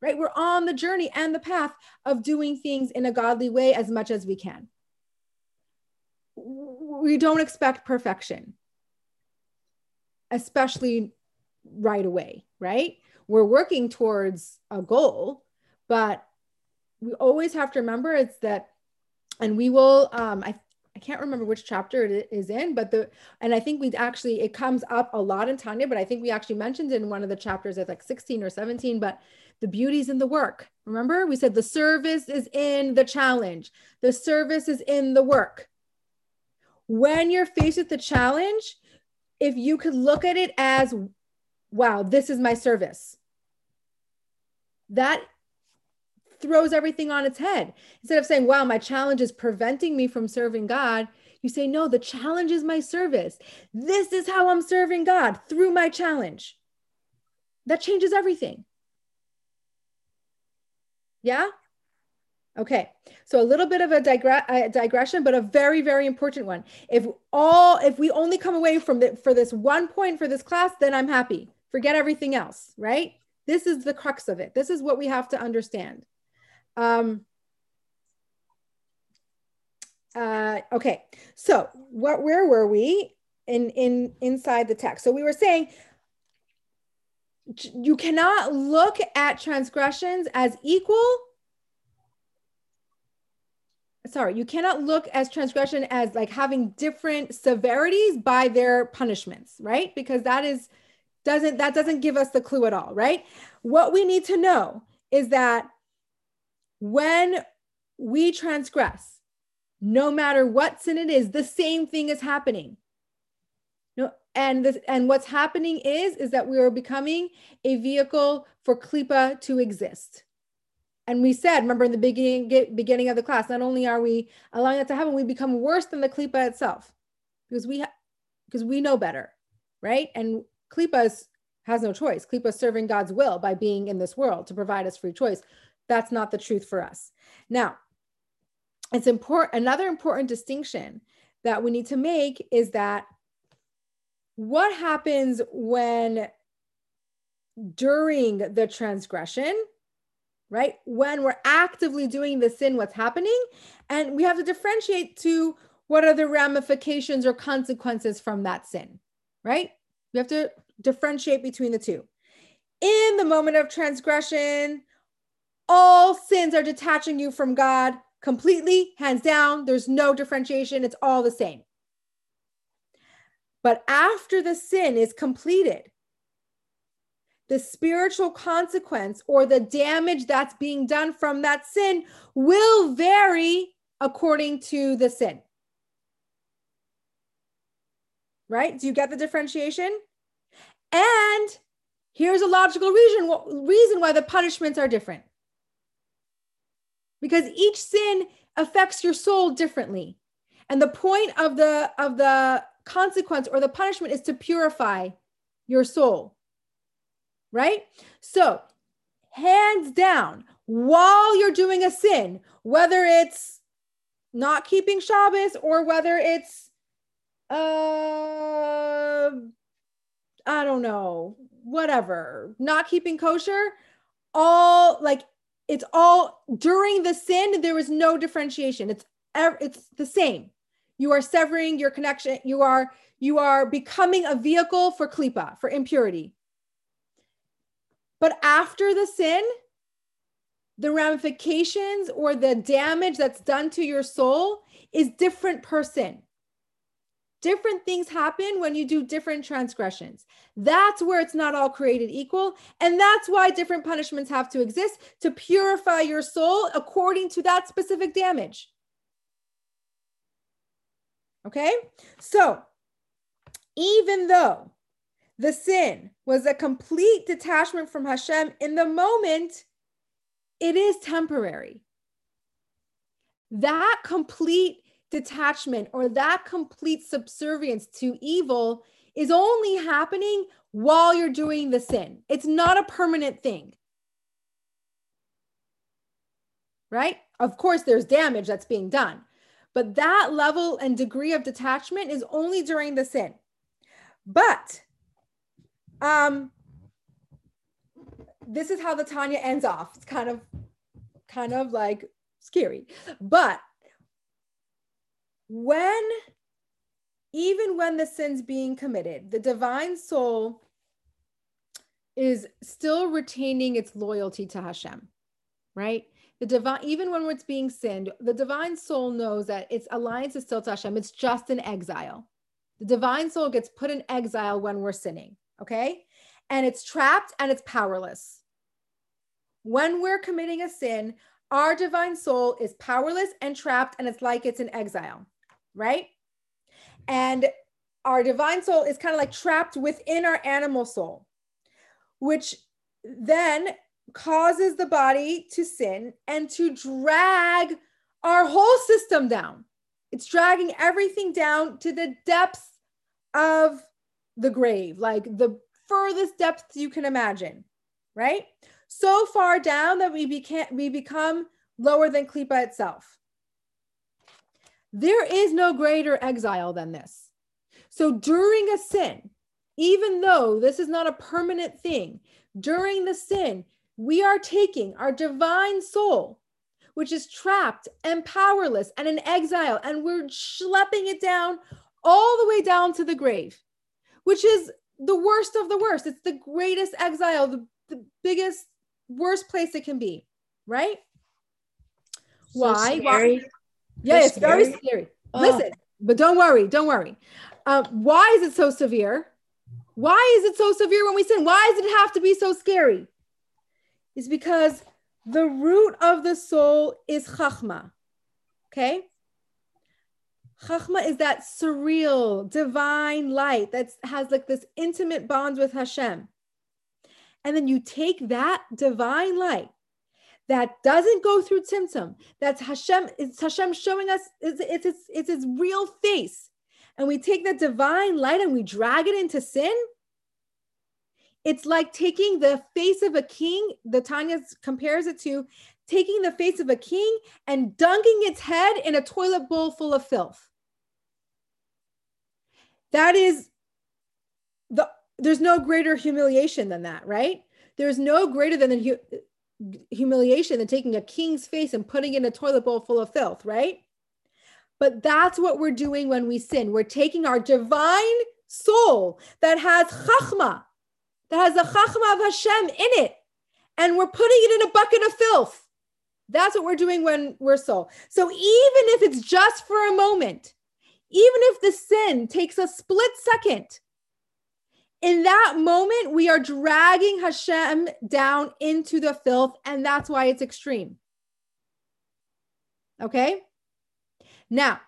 Right? We're on the journey and the path of doing things in a godly way as much as we can we don't expect perfection, especially right away, right? We're working towards a goal, but we always have to remember it's that, and we will, um, I, I can't remember which chapter it is in, but the, and I think we actually, it comes up a lot in Tanya, but I think we actually mentioned in one of the chapters at like 16 or 17, but the beauty's in the work. Remember, we said the service is in the challenge, the service is in the work when you're faced with the challenge, if you could look at it as, wow, this is my service, that throws everything on its head. Instead of saying, wow, my challenge is preventing me from serving God, you say, no, the challenge is my service. This is how I'm serving God through my challenge. That changes everything. Yeah? Okay, so a little bit of a, digre- a, digression, but a very, very important one. If all, if we only come away from the, for this one point for this class, then I'm happy. Forget everything else, right? This is the crux of it. This is what we have to understand. Um, uh, okay, so what, where were we in, in inside the text? So we were saying you cannot look at transgressions as equal sorry, you cannot look as transgression as like having different severities by their punishments, right? Because that is doesn't that doesn't give us the clue at all, right? What we need to know is that when we transgress, no matter what sin it is, the same thing is happening. No, and this and what's happening is is that we are becoming a vehicle for klipa to exist. And we said, remember in the beginning beginning of the class, not only are we allowing that to happen, we become worse than the klipa itself because we ha- because we know better, right? And klipa has no choice. Klipa serving God's will by being in this world to provide us free choice. That's not the truth for us. Now, it's important. Another important distinction that we need to make is that what happens when during the transgression right? When we're actively doing the sin, what's happening? And we have to differentiate to what are the ramifications or consequences from that sin, right? We have to differentiate between the two. In the moment of transgression, all sins are detaching you from God completely, hands down. There's no differentiation, it's all the same. But after the sin is completed, the spiritual consequence or the damage that's being done from that sin will vary according to the sin. Right? Do you get the differentiation? And here's a logical reason, reason why the punishments are different. Because each sin affects your soul differently. And the point of the of the consequence or the punishment is to purify your soul right? So, hands down, while you're doing a sin, whether it's not keeping Shabbos or whether it's, uh, I don't know, whatever, not keeping kosher, all like it's all during the sin, there is no differentiation. It's it's the same. You are severing your connection. You are you are becoming a vehicle for klipa, for impurity. But after the sin, the ramifications or the damage that's done to your soul is different person. Different things happen when you do different transgressions. That's where it's not all created equal. And that's why different punishments have to exist to purify your soul according to that specific damage. Okay? So, even though the sin was a complete detachment from Hashem in the moment, it is temporary. That complete detachment or that complete subservience to evil is only happening while you're doing the sin. It's not a permanent thing. Right? Of course, there's damage that's being done, but that level and degree of detachment is only during the sin. But um, this is how the Tanya ends off. It's kind of, kind of like scary, but when even when the sin's being committed, the divine soul is still retaining its loyalty to Hashem, right? The divine, even when it's being sinned, the divine soul knows that its alliance is still to Hashem. It's just an exile. The divine soul gets put in exile when we're sinning, okay? And it's trapped and it's powerless. When we're committing a sin, our divine soul is powerless and trapped, and it's like it's in exile right? And our divine soul is kind of like trapped within our animal soul, which then causes the body to sin and to drag our whole system down. It's dragging everything down to the depths of the grave, like the furthest depths you can imagine, right? So far down that we, beca- we become lower than Klippa itself. There is no greater exile than this. So during a sin, even though this is not a permanent thing, during the sin, we are taking our divine soul, which is trapped and powerless and in exile, and we're schlepping it down all the way down to the grave, which is the worst of the worst. It's the greatest exile, the, the biggest, worst place it can be, right? So Why? Scary. Yeah, it's scary. very scary. Oh. Listen, but don't worry, don't worry. Um, why is it so severe? Why is it so severe when we sin? Why does it have to be so scary? It's because the root of the soul is chachma. Okay? Chachma is that surreal, divine light that has like this intimate bond with Hashem. And then you take that divine light that doesn't go through tzimtzum. That's Hashem. It's Hashem showing us it's it's it's, it's his real face, and we take that divine light and we drag it into sin. It's like taking the face of a king. The Tanya compares it to taking the face of a king and dunking its head in a toilet bowl full of filth. That is the there's no greater humiliation than that, right? There's no greater than the humiliation than taking a king's face and putting in a toilet bowl full of filth, right? But that's what we're doing when we sin. We're taking our divine soul that has chachma, that has the chachma of Hashem in it, and we're putting it in a bucket of filth. That's what we're doing when we're soul. So even if it's just for a moment, even if the sin takes a split second, in that moment, we are dragging Hashem down into the filth, and that's why it's extreme. Okay? Now,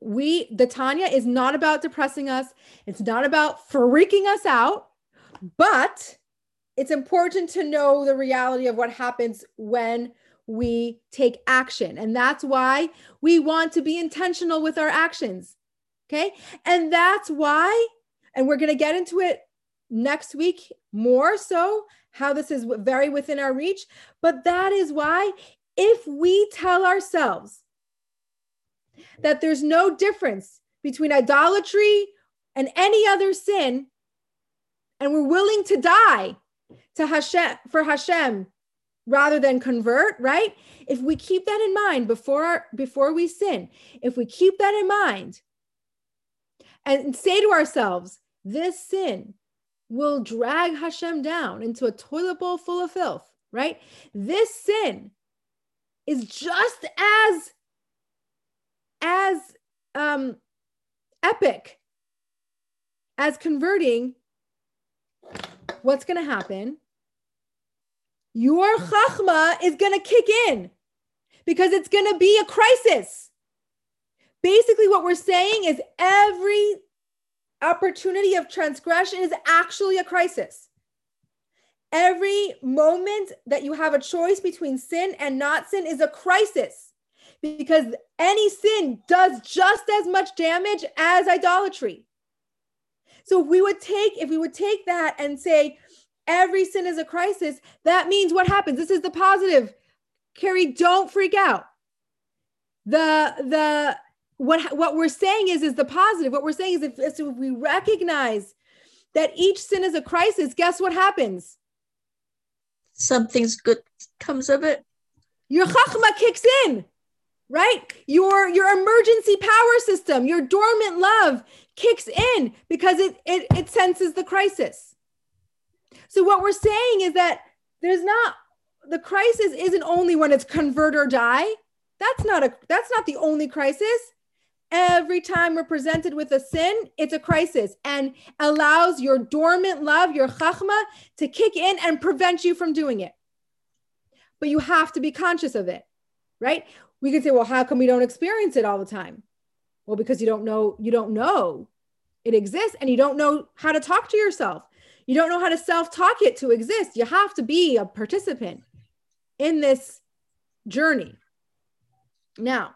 we, the Tanya is not about depressing us, it's not about freaking us out, but it's important to know the reality of what happens when we take action. And that's why we want to be intentional with our actions. Okay. And that's why and we're going to get into it next week more so, how this is very within our reach. But that is why, if we tell ourselves that there's no difference between idolatry and any other sin, and we're willing to die to Hashem for Hashem rather than convert, right? If we keep that in mind before our, before we sin, if we keep that in mind and say to ourselves, this sin will drag Hashem down into a toilet bowl full of filth, right? This sin is just as as um epic as converting, what's going to happen? Your chachma is going to kick in because it's going to be a crisis. Basically, what we're saying is every opportunity of transgression is actually a crisis. Every moment that you have a choice between sin and not sin is a crisis because any sin does just as much damage as idolatry. So if we would take if we would take that and say every sin is a crisis, that means what happens? This is the positive. Carrie, don't freak out. The the what what we're saying is is the positive. What we're saying is if, if we recognize that each sin is a crisis, guess what happens? Something's good comes of it. Your chachma kicks in, right? Your your emergency power system, your dormant love kicks in because it it, it senses the crisis. So what we're saying is that there's not the crisis isn't only when it's convert or die. That's not a that's not the only crisis. Every time we're presented with a sin, it's a crisis and allows your dormant love, your chachma, to kick in and prevent you from doing it. But you have to be conscious of it, right? We can say, well, how come we don't experience it all the time? Well, because you don't know, you don't know it exists and you don't know how to talk to yourself. You don't know how to self talk it to exist. You have to be a participant in this journey. Now,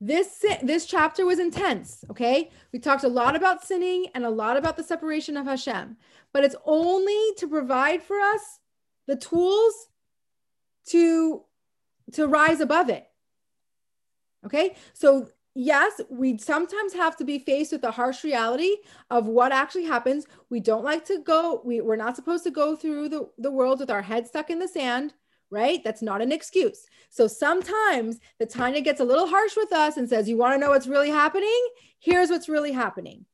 this this chapter was intense okay we talked a lot about sinning and a lot about the separation of hashem but it's only to provide for us the tools to to rise above it okay so yes we sometimes have to be faced with the harsh reality of what actually happens we don't like to go we, we're not supposed to go through the, the world with our head stuck in the sand right? That's not an excuse. So sometimes the Tanya gets a little harsh with us and says, You want to know what's really happening? Here's what's really happening.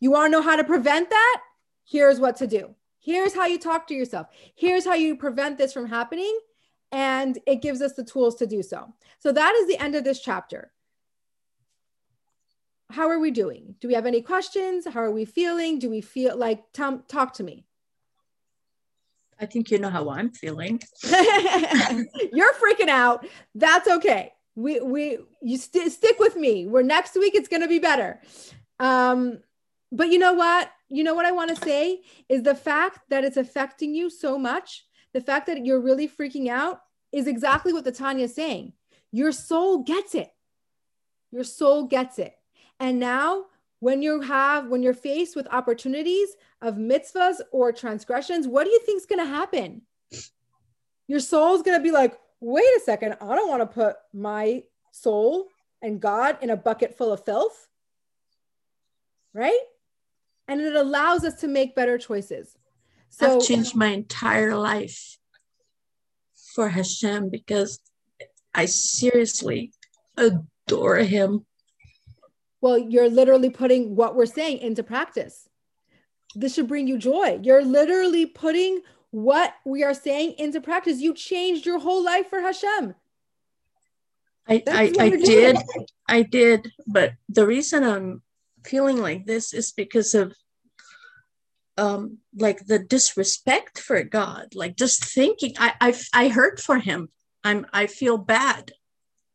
You want to know how to prevent that? Here's what to do. Here's how you talk to yourself. Here's how you prevent this from happening. And it gives us the tools to do so. So that is the end of this chapter. How are we doing? Do we have any questions? How are we feeling? Do we feel like, talk to me. I think you know how I'm feeling. You're freaking out. That's okay. We we you st- stick with me. We're next week. It's gonna be better. Um, but you know what? You know what I want to say is the fact that it's affecting you so much. The fact that you're really freaking out is exactly what the Tanya is saying. Your soul gets it. Your soul gets it. And now when you have when you're faced with opportunities of mitzvahs or transgressions what do you think is going to happen? Your soul's going to be like wait a second i don't want to put my soul and god in a bucket full of filth right? And it allows us to make better choices. So i've changed my entire life for hashem because i seriously adore him well, you're literally putting what we're saying into practice. This should bring you joy. You're literally putting what we are saying into practice. You changed your whole life for Hashem. I, I, I did. I did. But the reason I'm feeling like this is because of um like the disrespect for God. Like just thinking I I I hurt for him. I'm I feel bad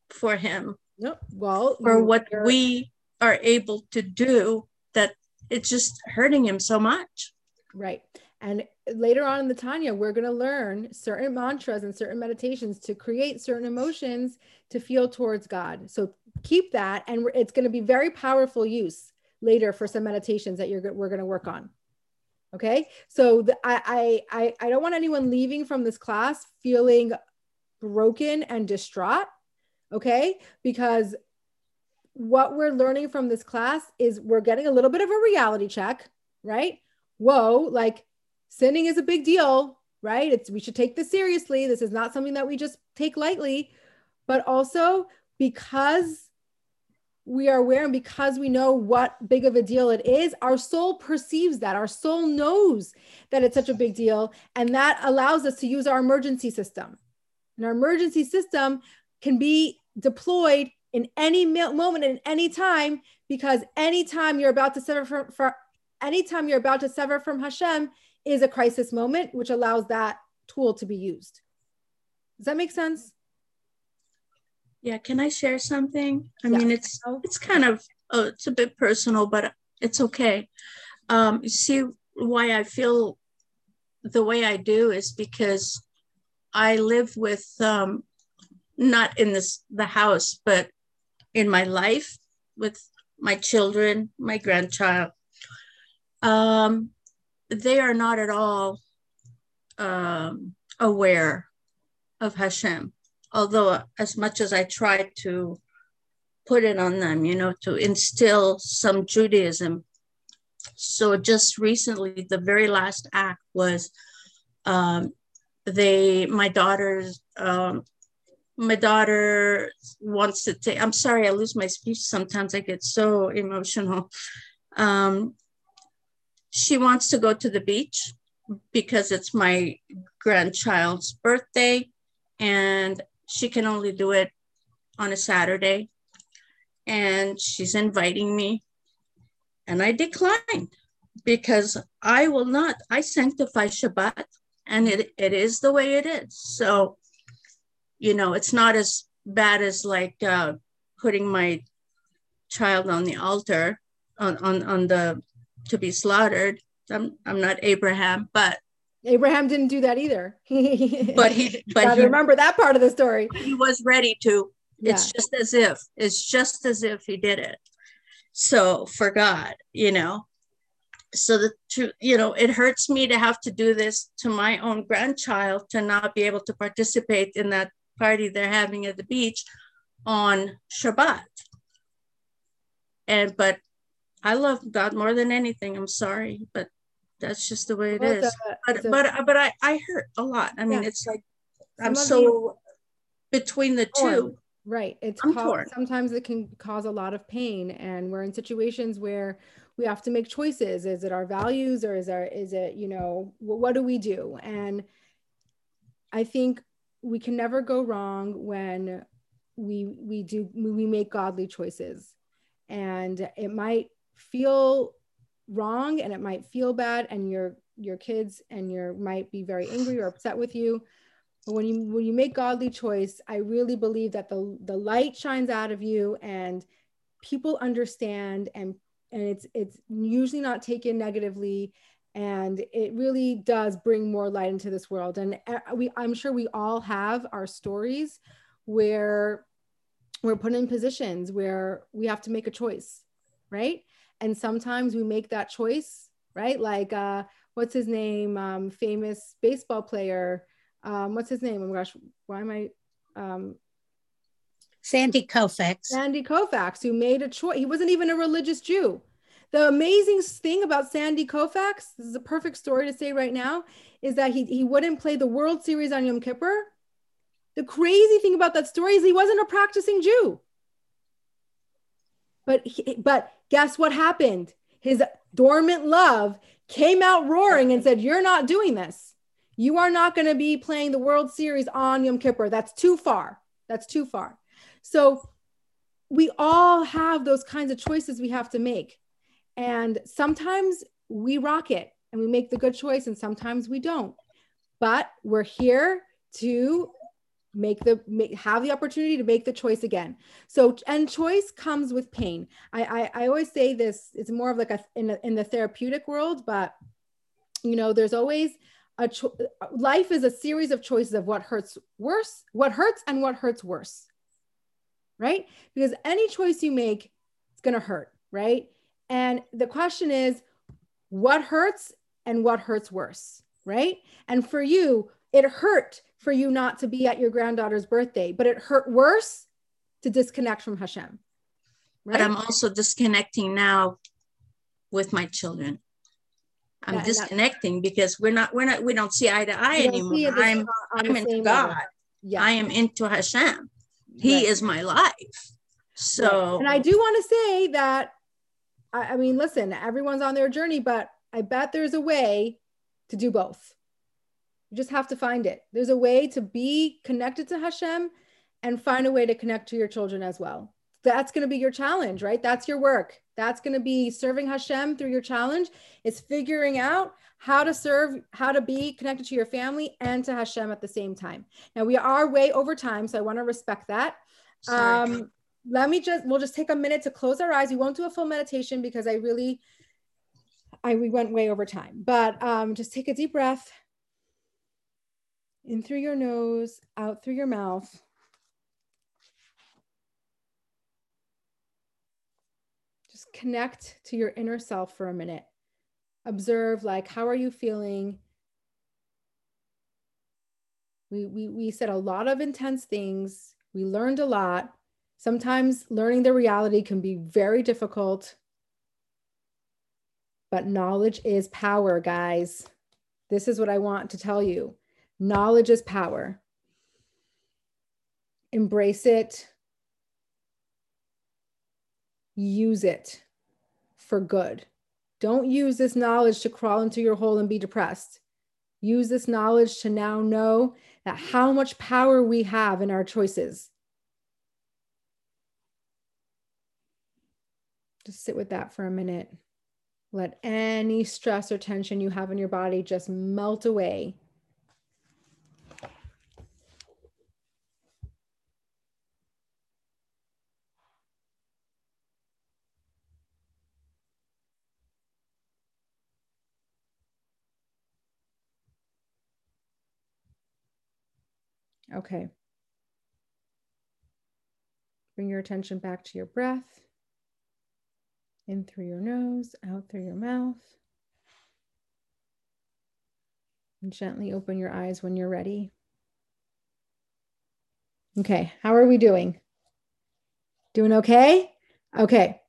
for him. No, well, for what we are able to do that it's just hurting him so much. Right. And later on in the Tanya, we're going to learn certain mantras and certain meditations to create certain emotions to feel towards God. So keep that. And it's going to be very powerful use later for some meditations that you're we're going to work on. Okay. So the, I, I, I don't want anyone leaving from this class feeling broken and distraught. Okay. Because what we're learning from this class is we're getting a little bit of a reality check, right? Whoa, like sinning is a big deal, right? It's we should take this seriously. This is not something that we just take lightly, but also because we are aware and because we know what big of a deal it is, our soul perceives that. Our soul knows that it's such a big deal. And that allows us to use our emergency system. And our emergency system can be deployed in any moment in any time because anytime you're about to sever from for anytime you're about to sever from Hashem is a crisis moment, which allows that tool to be used. Does that make sense? Yeah, can I share something? I yeah. mean, it's it's kind of uh, it's a bit personal, but it's okay. Um, you see why I feel the way I do is because I live with um, not in this the house, but in my life with my children, my grandchild. Um, they are not at all um, aware of Hashem, although as much as I try to put it on them, you know, to instill some Judaism. So just recently, the very last act was um, they, my daughter's, um, my daughter wants to take, I'm sorry, I lose my speech. Sometimes I get so emotional. Um, she wants to go to the beach because it's my grandchild's birthday and she can only do it on a Saturday. And she's inviting me. And I declined because I will not, I sanctify Shabbat and it, it is the way it is. So, you know, it's not as bad as like uh, putting my child on the altar on, on, on the to be slaughtered. I'm, I'm not Abraham, but Abraham didn't do that either. but he, but he, remember that part of the story. He was ready to. Yeah. It's just as if, it's just as if he did it. So for God, you know, so the truth, you know, it hurts me to have to do this to my own grandchild to not be able to participate in that party they're having at the beach on Shabbat. And but I love God more than anything. I'm sorry, but that's just the way it well, is. A, but a, but but I I hurt a lot. I mean, yeah. it's like I'm so between the torn. two. Right. It's ca- sometimes it can cause a lot of pain, and we're in situations where we have to make choices. Is it our values, or is our is it you know what do we do? And I think we can never go wrong when we we do we make godly choices, and it might feel wrong and it might feel bad and your your kids and your might be very angry or upset with you. But when you when you make godly choice i really believe that the the light shines out of you and people understand and and it's it's usually not taken negatively and it really does bring more light into this world. And uh, we i'm sure we all have our stories where we're put in positions where we have to make a choice right? And sometimes we make that choice right? Like uh what's his name? Um famous baseball player. Um what's his name? Oh my gosh why am i um sandy koufax. Sandy koufax who made a choice. He wasn't even a religious jew the amazing thing about sandy koufax this is a perfect story to say right now is that he, he wouldn't play the world series on yom kippur the crazy thing about that story is he wasn't a practicing jew but he, but guess what happened? His dormant love came out roaring and said, "You're not doing this. You are not going to be playing the World Series on Yom Kippur. That's too far. That's too far." So we all have those kinds of choices we have to make. And sometimes we rock it and we make the good choice and sometimes we don't. But we're here to make the make, have the opportunity to make the choice again. So and choice comes with pain. I i, I always say this it's more of like a in, in the therapeutic world but you know there's always a cho- life is a series of choices of what hurts worse what hurts and what hurts worse. Right? Because any choice you make it's going to hurt right and the question is what hurts and what hurts worse right and for you it hurt for you not to be at your granddaughter's birthday, but it hurt worse to disconnect from Hashem. Right? But I'm also disconnecting now with my children. I'm disconnecting because we're not we're not we don't see eye to eye anymore. I'm I'm into God. Yeah. I am into Hashem. He right. is my life. So and I do want to say that I, I mean, listen, everyone's on their journey, but I bet there's a way to do both. You just have to find it. There's a way to be connected to Hashem and find a way to connect to your children as well. that's going to be your challenge, right? That's your work. That's going to be serving Hashem through your challenge. It's figuring out how to serve, how to be connected to your family and to Hashem at the same time. Now we are way over time, so I want to respect that. Sorry. Um, let me just we'll just take a minute to close our eyes. We won't do a full meditation because I really I we went way over time. But um, just take a deep breath in through your nose, out through your mouth. Just connect to your inner self for a minute. Observe like how are you feeling? We, we, we said a lot of intense things. We learned a lot Sometimes learning the reality can be very difficult, but knowledge is power, guys. This is what I want to tell you knowledge is power. Embrace it, use it for good. Don't use this knowledge to crawl into your hole and be depressed. Use this knowledge to now know that how much power we have in our choices. Just sit with that for a minute. Let any stress or tension you have in your body just melt away. Okay. Bring your attention back to your breath. In through your nose, out through your mouth. And gently open your eyes when you're ready. Okay, how are we doing? Doing okay? Okay.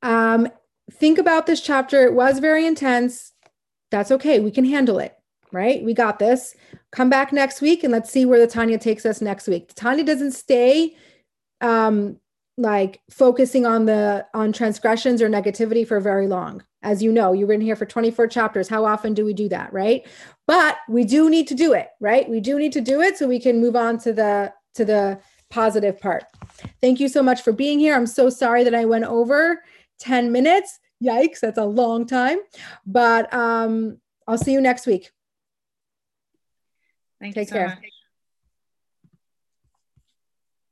Um, think about this chapter. It was very intense. That's okay. We can handle it, right? We got this. Come back next week and let's see where the Tanya takes us next week. Tanya doesn't stay um, like focusing on the on transgressions or negativity for very long. As you know you've been here for 24 chapters. How often do we do that right? But we do need to do it right? We do need to do it so we can move on to the to the positive part. Thank you so much for being here. I'm so sorry that i went over 10 minutes. Yikes that's a long time. But um i'll see you next week. Thank take you so care. much.